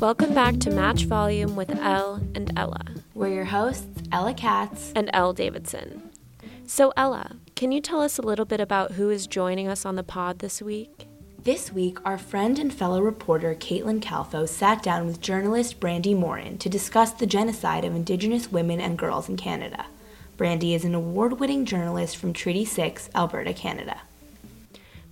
Welcome back to Match Volume with Elle and Ella. We're your hosts, Ella Katz and Elle Davidson. So, Ella, can you tell us a little bit about who is joining us on the pod this week? This week, our friend and fellow reporter Caitlin Calfo sat down with journalist Brandi Morin to discuss the genocide of Indigenous women and girls in Canada. Brandi is an award winning journalist from Treaty 6, Alberta, Canada.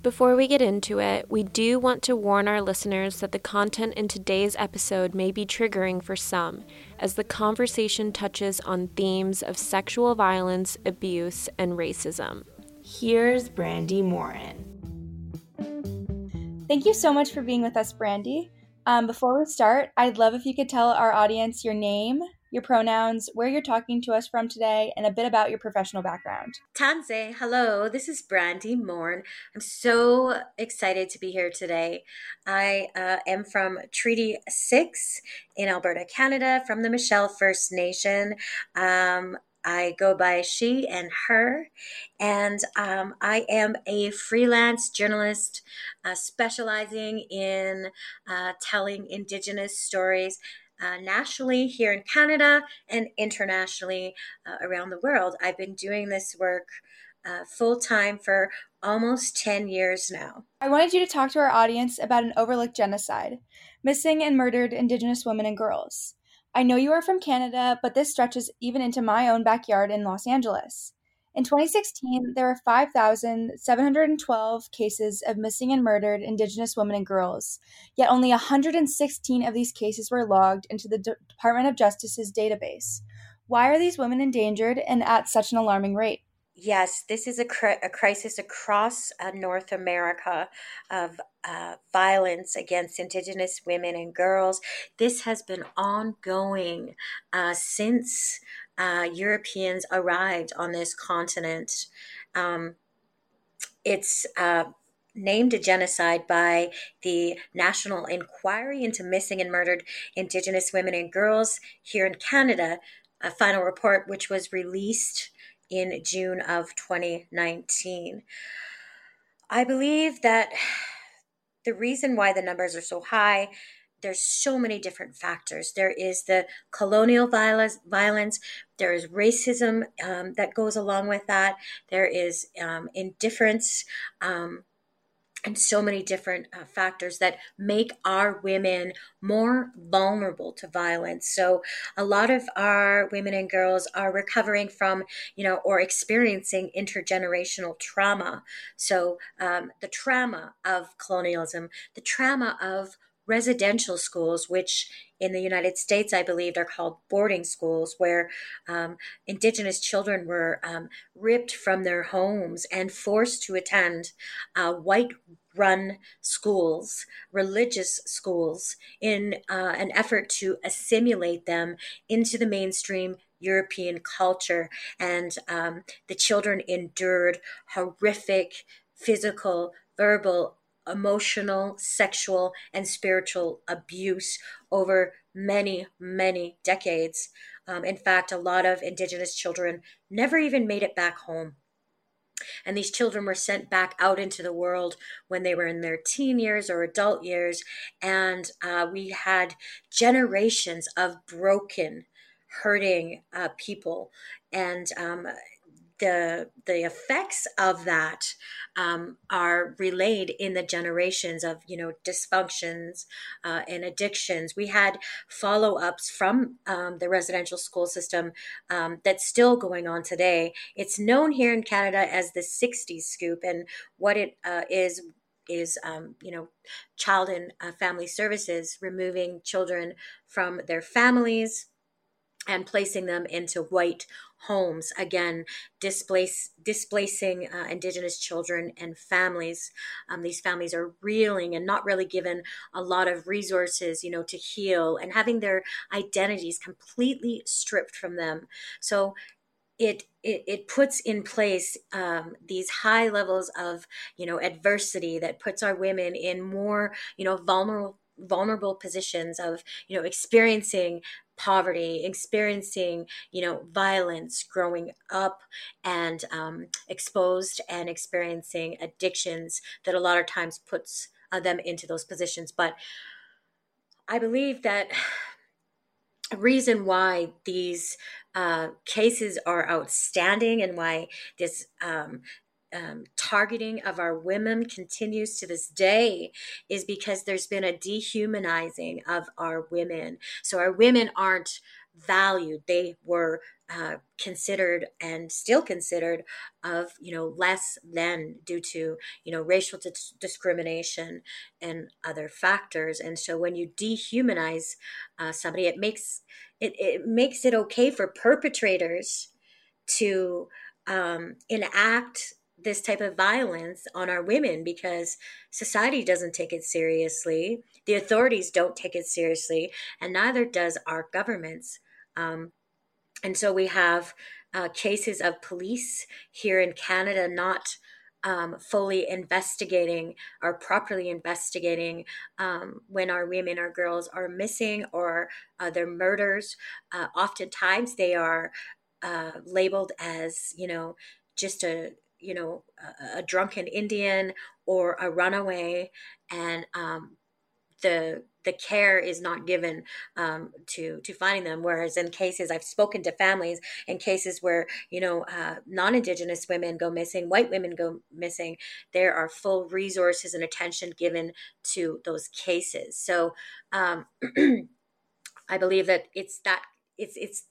Before we get into it, we do want to warn our listeners that the content in today's episode may be triggering for some, as the conversation touches on themes of sexual violence, abuse, and racism. Here's Brandi Morin. Thank you so much for being with us, Brandi. Um, before we start, I'd love if you could tell our audience your name, your pronouns, where you're talking to us from today, and a bit about your professional background. Tansi, hello. This is Brandi Morin. I'm so excited to be here today. I uh, am from Treaty 6 in Alberta, Canada, from the Michel First Nation. Um, I go by she and her, and um, I am a freelance journalist uh, specializing in uh, telling Indigenous stories uh, nationally here in Canada and internationally uh, around the world. I've been doing this work uh, full time for almost 10 years now. I wanted you to talk to our audience about an overlooked genocide missing and murdered Indigenous women and girls. I know you are from Canada, but this stretches even into my own backyard in Los Angeles. In 2016, there were 5,712 cases of missing and murdered Indigenous women and girls, yet only 116 of these cases were logged into the Department of Justice's database. Why are these women endangered and at such an alarming rate? Yes, this is a, a crisis across uh, North America of uh, violence against Indigenous women and girls. This has been ongoing uh, since uh, Europeans arrived on this continent. Um, it's uh, named a genocide by the National Inquiry into Missing and Murdered Indigenous Women and Girls here in Canada, a final report which was released in June of 2019. I believe that the reason why the numbers are so high there's so many different factors. There is the colonial violence, violence. There is racism um, that goes along with that. There is um, indifference. Um, and so many different uh, factors that make our women more vulnerable to violence. So a lot of our women and girls are recovering from, you know, or experiencing intergenerational trauma. So um, the trauma of colonialism, the trauma of residential schools, which in the United States, I believe, are called boarding schools, where um, Indigenous children were um, ripped from their homes and forced to attend uh, white run schools, religious schools, in uh, an effort to assimilate them into the mainstream European culture. And um, the children endured horrific physical, verbal, emotional, sexual, and spiritual abuse over many, many decades. Um, in fact, a lot of Indigenous children never even made it back home. And these children were sent back out into the world when they were in their teen years or adult years. And uh, we had generations of broken, hurting uh, people. And um, the the effects of that um, are relayed in the generations of you know dysfunctions uh, and addictions. We had follow ups from um, the residential school system um, that's still going on today. It's known here in Canada as the '60s scoop, and what it uh, is is um, you know child and uh, family services removing children from their families and placing them into white homes. Again displace displacing uh, indigenous children and families. Um, these families are reeling and not really given a lot of resources you know to heal and having their identities completely stripped from them. So it, it, it puts in place um, these high levels of you know adversity that puts our women in more you know vulnerable vulnerable positions of you know experiencing poverty, experiencing, you know, violence growing up and um, exposed and experiencing addictions that a lot of times puts uh, them into those positions. But I believe that a reason why these uh, cases are outstanding and why this um, um, targeting of our women continues to this day is because there's been a dehumanizing of our women. So our women aren't valued. They were uh, considered and still considered of you know less than due to you know racial discrimination and other factors. And so when you dehumanize uh, somebody, it makes it, it makes it okay for perpetrators to um, enact this type of violence on our women because society doesn't take it seriously. The authorities don't take it seriously, and neither does our governments. Um, and so we have uh, cases of police here in Canada not um, fully investigating or properly investigating um, when our women or girls are missing or uh, their murders. Uh, oftentimes they are uh, labeled as, you know, just a you know a, a drunken Indian or a runaway, and um, the the care is not given um, to to finding them. Whereas in cases I've spoken to families in cases where you know uh, non-indigenous women go missing, white women go missing, there are full resources and attention given to those cases. So um, I believe that it's that it's it's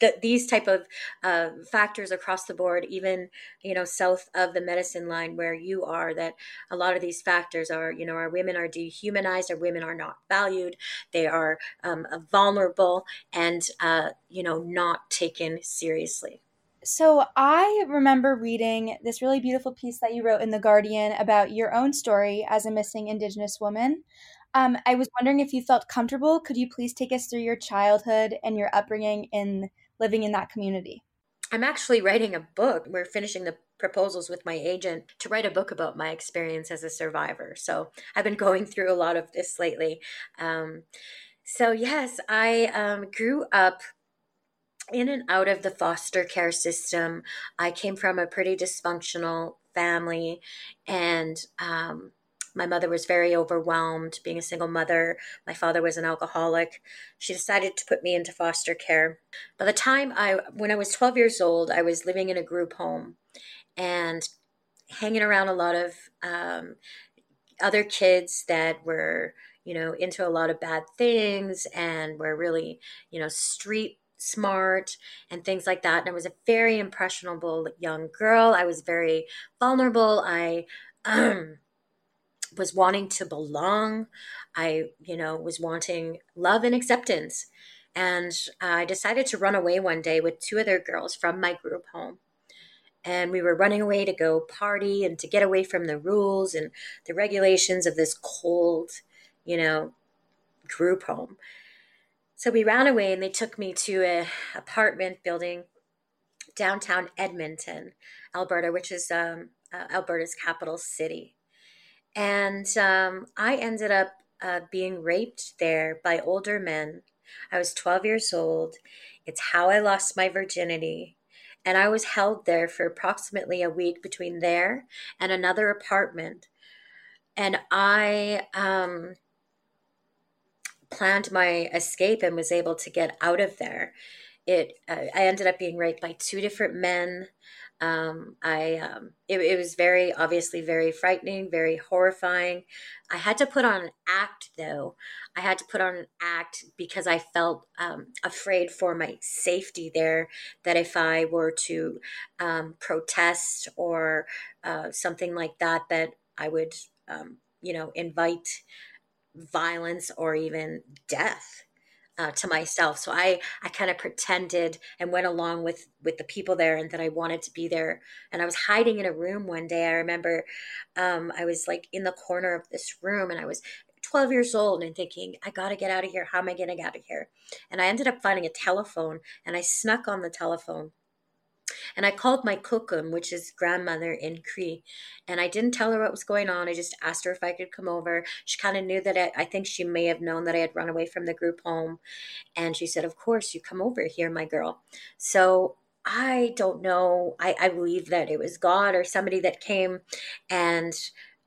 th- these type of uh, factors across the board, even you know south of the medicine line where you are, that a lot of these factors are you know our women are dehumanized, our women are not valued, they are um, vulnerable, and uh, you know not taken seriously. So I remember reading this really beautiful piece that you wrote in The Guardian about your own story as a missing Indigenous woman. Um, I was wondering if you felt comfortable. Could you please take us through your childhood and your upbringing in living in that community? I'm actually writing a book. We're finishing the proposals with my agent to write a book about my experience as a survivor. So I've been going through a lot of this lately. Um, so, yes, I um, grew up in and out of the foster care system. I came from a pretty dysfunctional family and um, my mother was very overwhelmed being a single mother. My father was an alcoholic. She decided to put me into foster care. By the time I, when I was 12 years old, I was living in a group home and hanging around a lot of um, other kids that were, you know, into a lot of bad things and were really, you know, street smart and things like that. And I was a very impressionable young girl. I was very vulnerable. I, um, was wanting to belong. I, you know, was wanting love and acceptance. And I decided to run away one day with two other girls from my group home. And we were running away to go party and to get away from the rules and the regulations of this cold, you know, group home. So we ran away and they took me to a apartment building downtown Edmonton, Alberta, which is um, uh, Alberta's capital city. And um, I ended up uh, being raped there by older men. I was 12 years old. It's how I lost my virginity. And I was held there for approximately a week between there and another apartment. And I um, planned my escape and was able to get out of there. It uh, I ended up being raped by two different men. Um, I um, it, it, was very obviously very frightening, very horrifying. I had to put on an act though. I had to put on an act because I felt um, afraid for my safety there. That if I were to um, protest or uh, something like that, that I would um, you know invite violence or even death uh, to myself. So I I kind of pretended and went along with with the people there, and that I wanted to be there. And I was hiding in a room one day. I remember um, I was like in the corner of this room, and I was 12 years old and thinking, I got to get out of here. How am I going to get out of here? And I ended up finding a telephone, and I snuck on the telephone and I called my kukum, which is grandmother in Cree, and I didn't tell her what was going on. I just asked her if I could come over. She kind of knew that I, I think she may have known that I had run away from the group home. And she said, Of course, you come over here, my girl. So I don't know. I, I believe that it was God or somebody that came and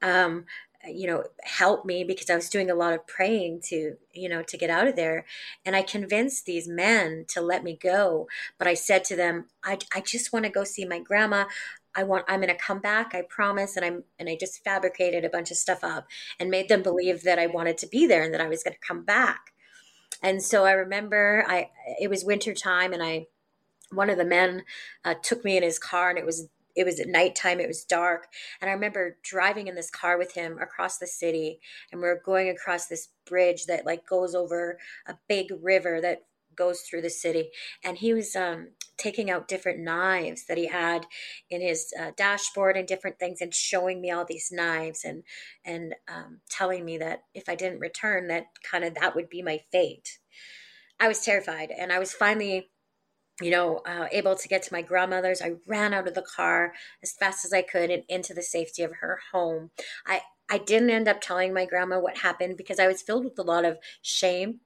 um, you know, help me because I was doing a lot of praying to, you know, to get out of there. And I convinced these men to let me go. But I said to them, I, I just want to go see my grandma. I want I'm going to come back, I promise and I'm and I just fabricated a bunch of stuff up and made them believe that I wanted to be there and that I was going to come back. And so I remember I it was winter time and I one of the men uh, took me in his car and it was it was at nighttime it was dark and i remember driving in this car with him across the city and we are going across this bridge that like goes over a big river that goes through the city and he was um, taking out different knives that he had in his uh, dashboard and different things and showing me all these knives and and um, telling me that if i didn't return that kind of that would be my fate. I was terrified and i was finally you know, uh, able to get to my grandmother's. I ran out of the car as fast as I could and into the safety of her home. I, I didn't end up telling my grandma what happened because I was filled with a lot of shame,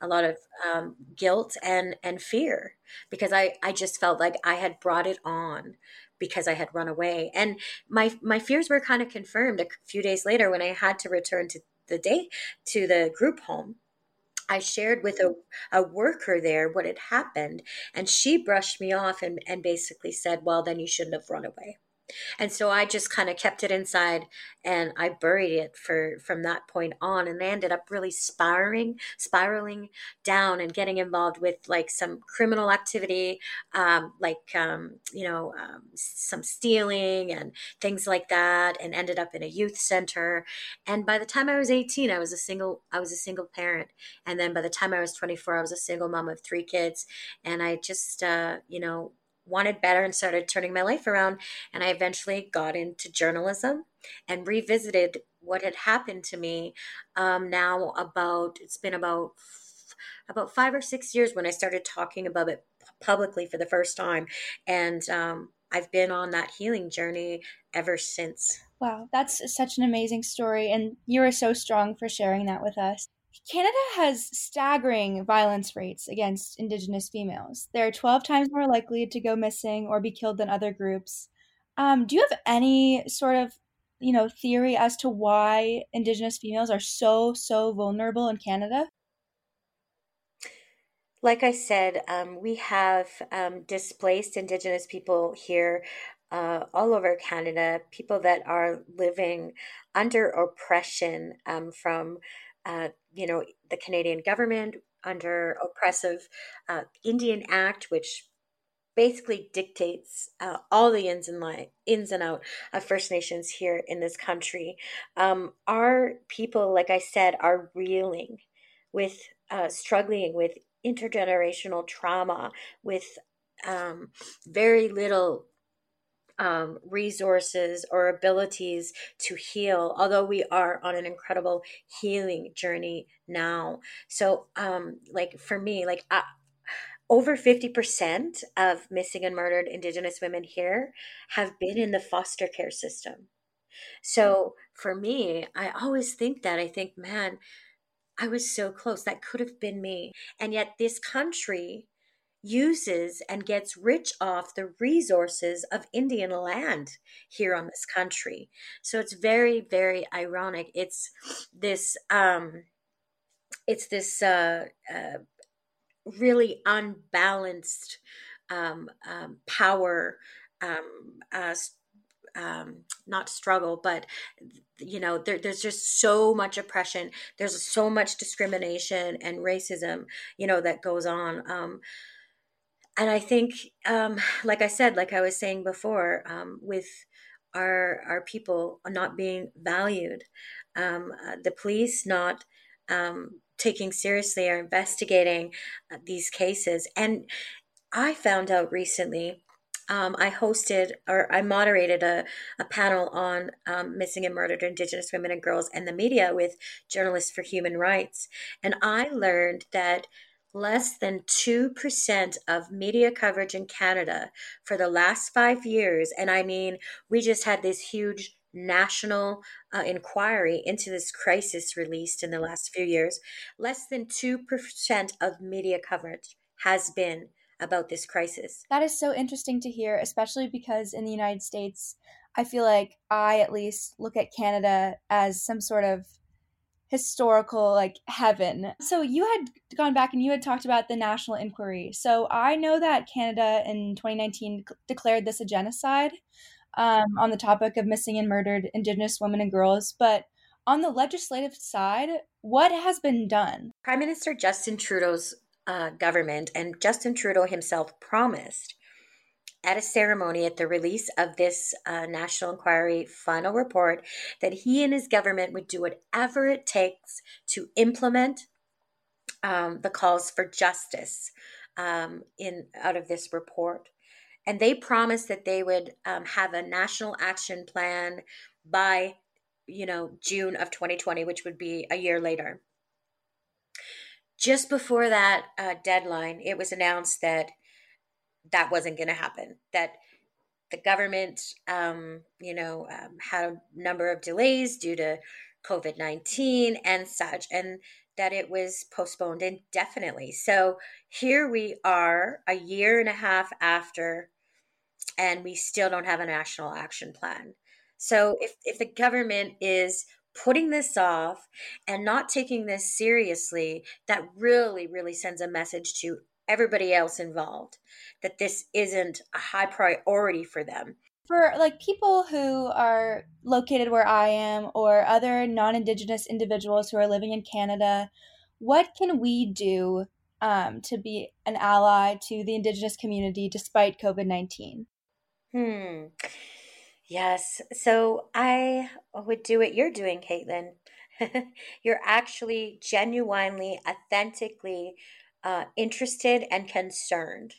a lot of um, guilt and, and fear because I, I just felt like I had brought it on because I had run away. And my, my fears were kind of confirmed a few days later when I had to return to the day to the group home I shared with a, a worker there what had happened, and she brushed me off and, and basically said, Well, then you shouldn't have run away. And so I just kind of kept it inside and I buried it for from that point on and I ended up really spiraling spiraling down and getting involved with like some criminal activity um, like um, you know um, some stealing and things like that and ended up in a youth center. And by the time I was 18 I was a single I was a single parent. And then by the time I was 24 I was a single mom of three kids. And I just uh, you know wanted better and started turning my life around. And I eventually got into journalism and revisited what had happened to me um, now about it's been about about five or six years when I started talking about it publicly for the first time. And um, I've been on that healing journey ever since. Wow, that's such an amazing story. And you are so strong for sharing that with us. Canada has staggering violence rates against Indigenous females. They're 12 times more likely to go missing or be killed than other groups. Um, do you have any sort of, you know, theory as to why Indigenous females are so so vulnerable in Canada? Like I said, um, we have um, displaced Indigenous people here uh, all over Canada, people that are living under oppression um, from uh, you know, the Canadian government under oppressive uh, Indian Act, which basically dictates uh, all the ins and li- ins and out of First Nations here in this country. Um, our people, like I said, are reeling with uh, struggling with intergenerational trauma, with um, very little um, resources or abilities to heal, although we are on an incredible healing journey now. So, um, like for me, like uh, over 50% of missing and murdered Indigenous women here have been in the foster care system. So for me, I always think that I think, man, I was so close. That could have been me. And yet, this country uses and gets rich off the resources of Indian land here on this country. So it's very, very ironic. It's this, um, it's this uh, uh, really unbalanced um, um, power. Um, uh, um, not struggle, but you know, there, there's just so much oppression. There's so much discrimination and racism, you know, that goes on. And I think, um, like I said, like I was saying before, um, with our our people not being valued, um, uh, the police not um, taking seriously or investigating uh, these cases, and I found out recently. Um, I hosted or I moderated a, a panel on um, missing and murdered Indigenous women and girls and the media with Journalists for Human Rights. And I learned that less than 2% of media coverage in Canada for the last five years. And I mean, we just had this huge national uh, inquiry into this crisis released in the last few years. Less than 2% of media coverage has been about this crisis. That is so interesting to hear, especially because in the United States, I feel like I at least look at Canada as some sort of historical like heaven. So you had gone back and you had talked about the national inquiry. So I know that Canada in 2019 declared this a genocide um, on the topic of missing and murdered Indigenous women and girls, but on the legislative side, what has been done? Prime Minister Justin Trudeau's uh, government and Justin Trudeau himself promised at a ceremony at the release of this uh, National Inquiry final report that he and his government would do whatever it takes to implement um, the calls for justice um, in out of this report. And they promised that they would um, have a national action plan by, you know, June of 2020, which would be a year later. Just before that uh, deadline, it was announced that that wasn't going to happen. That the government, um, you know, um, had a number of delays due to COVID 19 and such, and that it was postponed indefinitely. So here we are, a year and a half after, and we still don't have a national action plan. So if, if the government is putting this off and not taking this seriously, that really, really sends a message to everybody else involved that this isn't a high priority for them for like people who are located where I am or other non-indigenous individuals who are living in Canada, what can we do um, to be an ally to the indigenous community despite COVID nineteen? Hmm. Yes. So I would do what you're doing, Caitlin. you're actually genuinely, authentically uh, interested and concerned.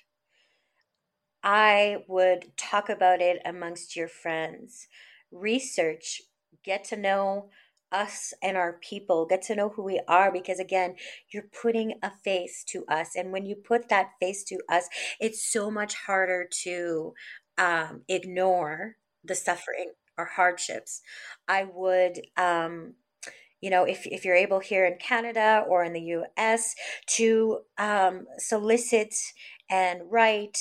I would talk about it amongst your friends, research, get to know us and our people, get to know who we are because again, you're putting a face to us. And when you put that face to us, it's so much harder to um, ignore the suffering or hardships. I would um, you know, if, if you're able here in Canada or in the US to um, solicit and write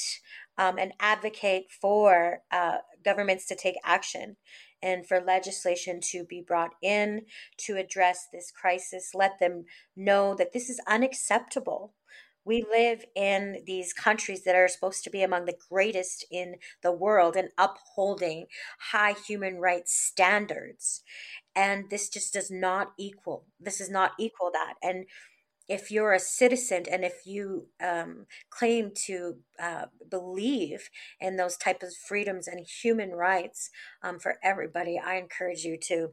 um, and advocate for uh, governments to take action and for legislation to be brought in to address this crisis, let them know that this is unacceptable. We live in these countries that are supposed to be among the greatest in the world and upholding high human rights standards. And this just does not equal, this is not equal that. And if you're a citizen and if you um, claim to uh, believe in those type of freedoms and human rights um, for everybody, I encourage you to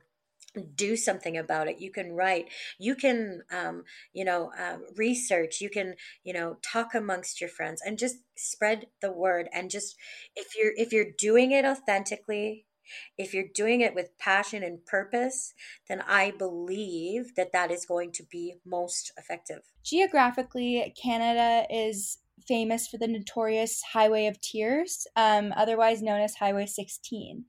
do something about it you can write you can um, you know um, research you can you know talk amongst your friends and just spread the word and just if you're if you're doing it authentically if you're doing it with passion and purpose then i believe that that is going to be most effective. Geographically canada is famous for the notorious highway of tears um, otherwise known as highway 16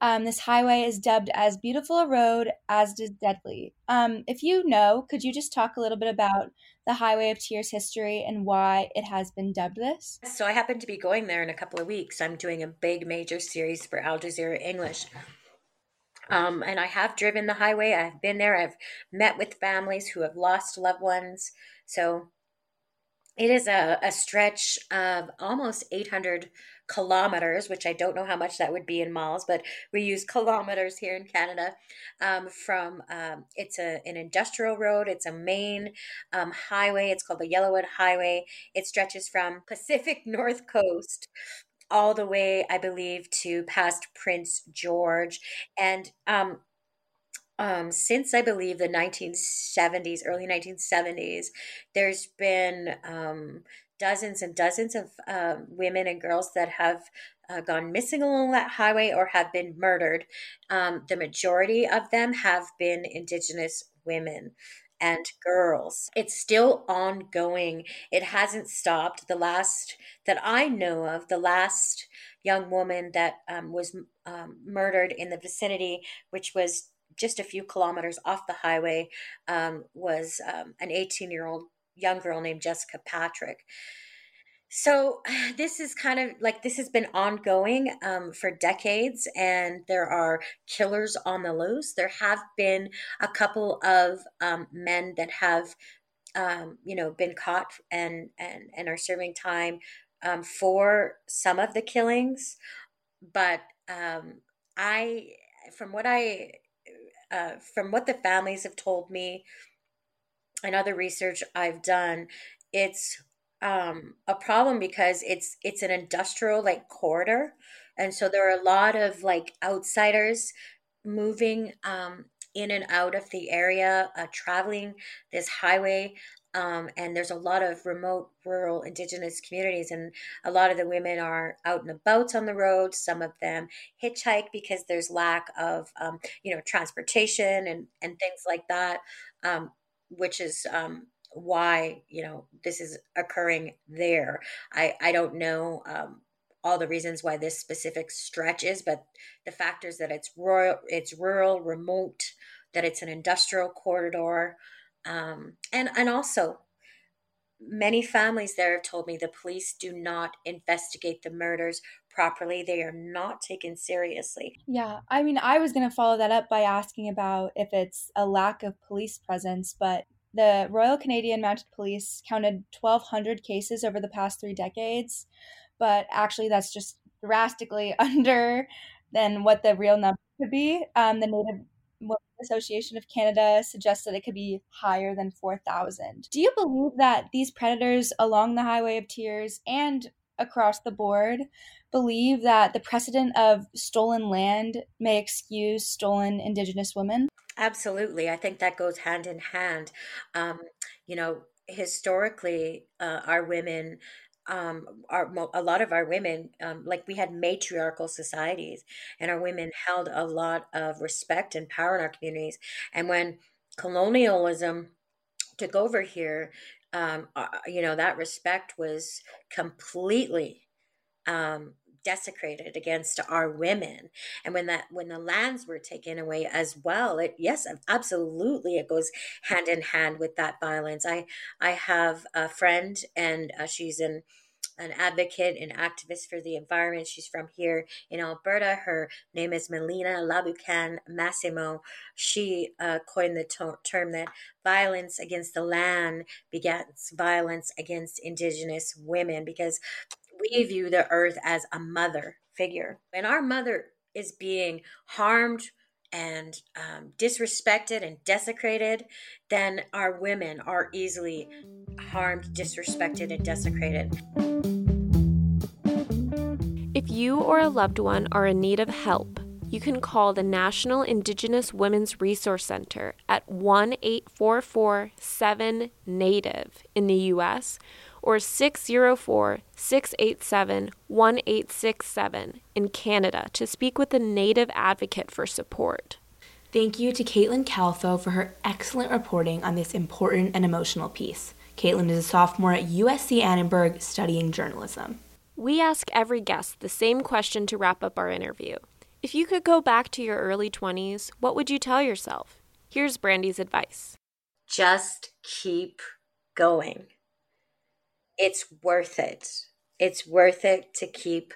um, this highway is dubbed as Beautiful a Road, as does Deadly. Um, if you know, could you just talk a little bit about the Highway of Tears history and why it has been dubbed this? So, I happen to be going there in a couple of weeks. I'm doing a big major series for Al Jazeera English. Um, and I have driven the highway. I've been there. I've met with families who have lost loved ones. So, it is a, a stretch of almost 800 kilometers, which I don't know how much that would be in miles, but we use kilometers here in Canada. Um, from um, it's a an industrial road. It's a main um, highway. It's called the Yellowhead Highway. It stretches from Pacific North Coast all the way, I believe, to past Prince George, and um, um, since I believe the 1970s, early 1970s, there's been um, dozens and dozens of uh, women and girls that have uh, gone missing along that highway or have been murdered. Um, the majority of them have been Indigenous women and girls. It's still ongoing. It hasn't stopped. The last that I know of, the last young woman that um, was um, murdered in the vicinity, which was just a few kilometers off the highway um, was um, an 18 year old young girl named Jessica Patrick. So this is kind of like this has been ongoing um, for decades, and there are killers on the loose. There have been a couple of um, men that have, um, you know, been caught and and and are serving time um, for some of the killings, but um, I, from what I, uh, from what the families have told me, and other research I've done, it's um, a problem because it's it's an industrial like corridor, and so there are a lot of like outsiders moving um, in and out of the area, uh, traveling this highway. Um, and there's a lot of remote rural indigenous communities and a lot of the women are out and about on the road some of them hitchhike because there's lack of um, you know transportation and and things like that um, which is um, why you know this is occurring there. I I don't know um, all the reasons why this specific stretch is, but the fact is that it's rural, it's rural, remote, that it's an industrial corridor, um, and and also many families there have told me the police do not investigate the murders properly. They are not taken seriously. Yeah, I mean, I was going to follow that up by asking about if it's a lack of police presence, but the Royal Canadian Mounted Police counted 1,200 cases over the past three decades, but actually, that's just drastically under than what the real number could be. Um, the Native Association of Canada suggested it could be higher than 4,000. Do you believe that these predators along the Highway of Tears and across the board believe that the precedent of stolen land may excuse stolen Indigenous women? Absolutely. I think that goes hand in hand. Um, you know, historically, uh, our women, um, our, a lot of our women, um, like we had matriarchal societies, and our women held a lot of respect and power in our communities. And when colonialism took over here, um, uh, you know, that respect was completely um, desecrated against our women. And when that when the lands were taken away as well it yes absolutely it goes hand in hand with that violence. I i have a friend and uh, she's an an advocate and activist for the environment. She's from here in Alberta. Her name is Melina Laboucan Massimo. She uh, coined the to- term that violence against the land begets violence against Indigenous women because we view the earth as a mother figure. And our mother is being harmed and um, disrespected and desecrated, then our women are easily harmed, disrespected, and desecrated. If you or a loved one are in need of help, you can call the National Indigenous Women's Resource Center at 1 844 7 Native in the U.S or 604 687 1867 in Canada to speak with a Native advocate for support. Thank you to Caitlin Calfo for her excellent reporting on this important and emotional piece. Caitlin is a sophomore at USC Annenberg studying journalism. We ask every guest the same question to wrap up our interview. If you could go back to your early 20s, what would you tell yourself? Here's Brandi's advice Just keep going it's worth it. It's worth it to keep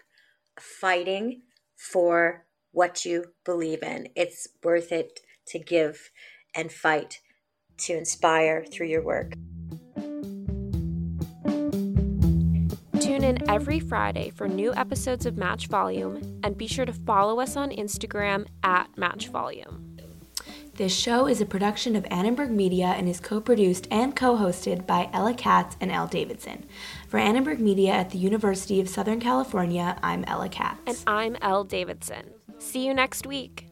fighting for what you believe in. It's worth it to give and fight to inspire through your work. Tune in every Friday for new episodes of Match Volume and be sure to follow us on Instagram at Match Volume. This show is a production of Annenberg Media and is co produced and co hosted by Ella Katz and Elle Davidson. For Annenberg Media at the University of Southern California, I'm Ella Katz. And I'm Elle Davidson. See you next week.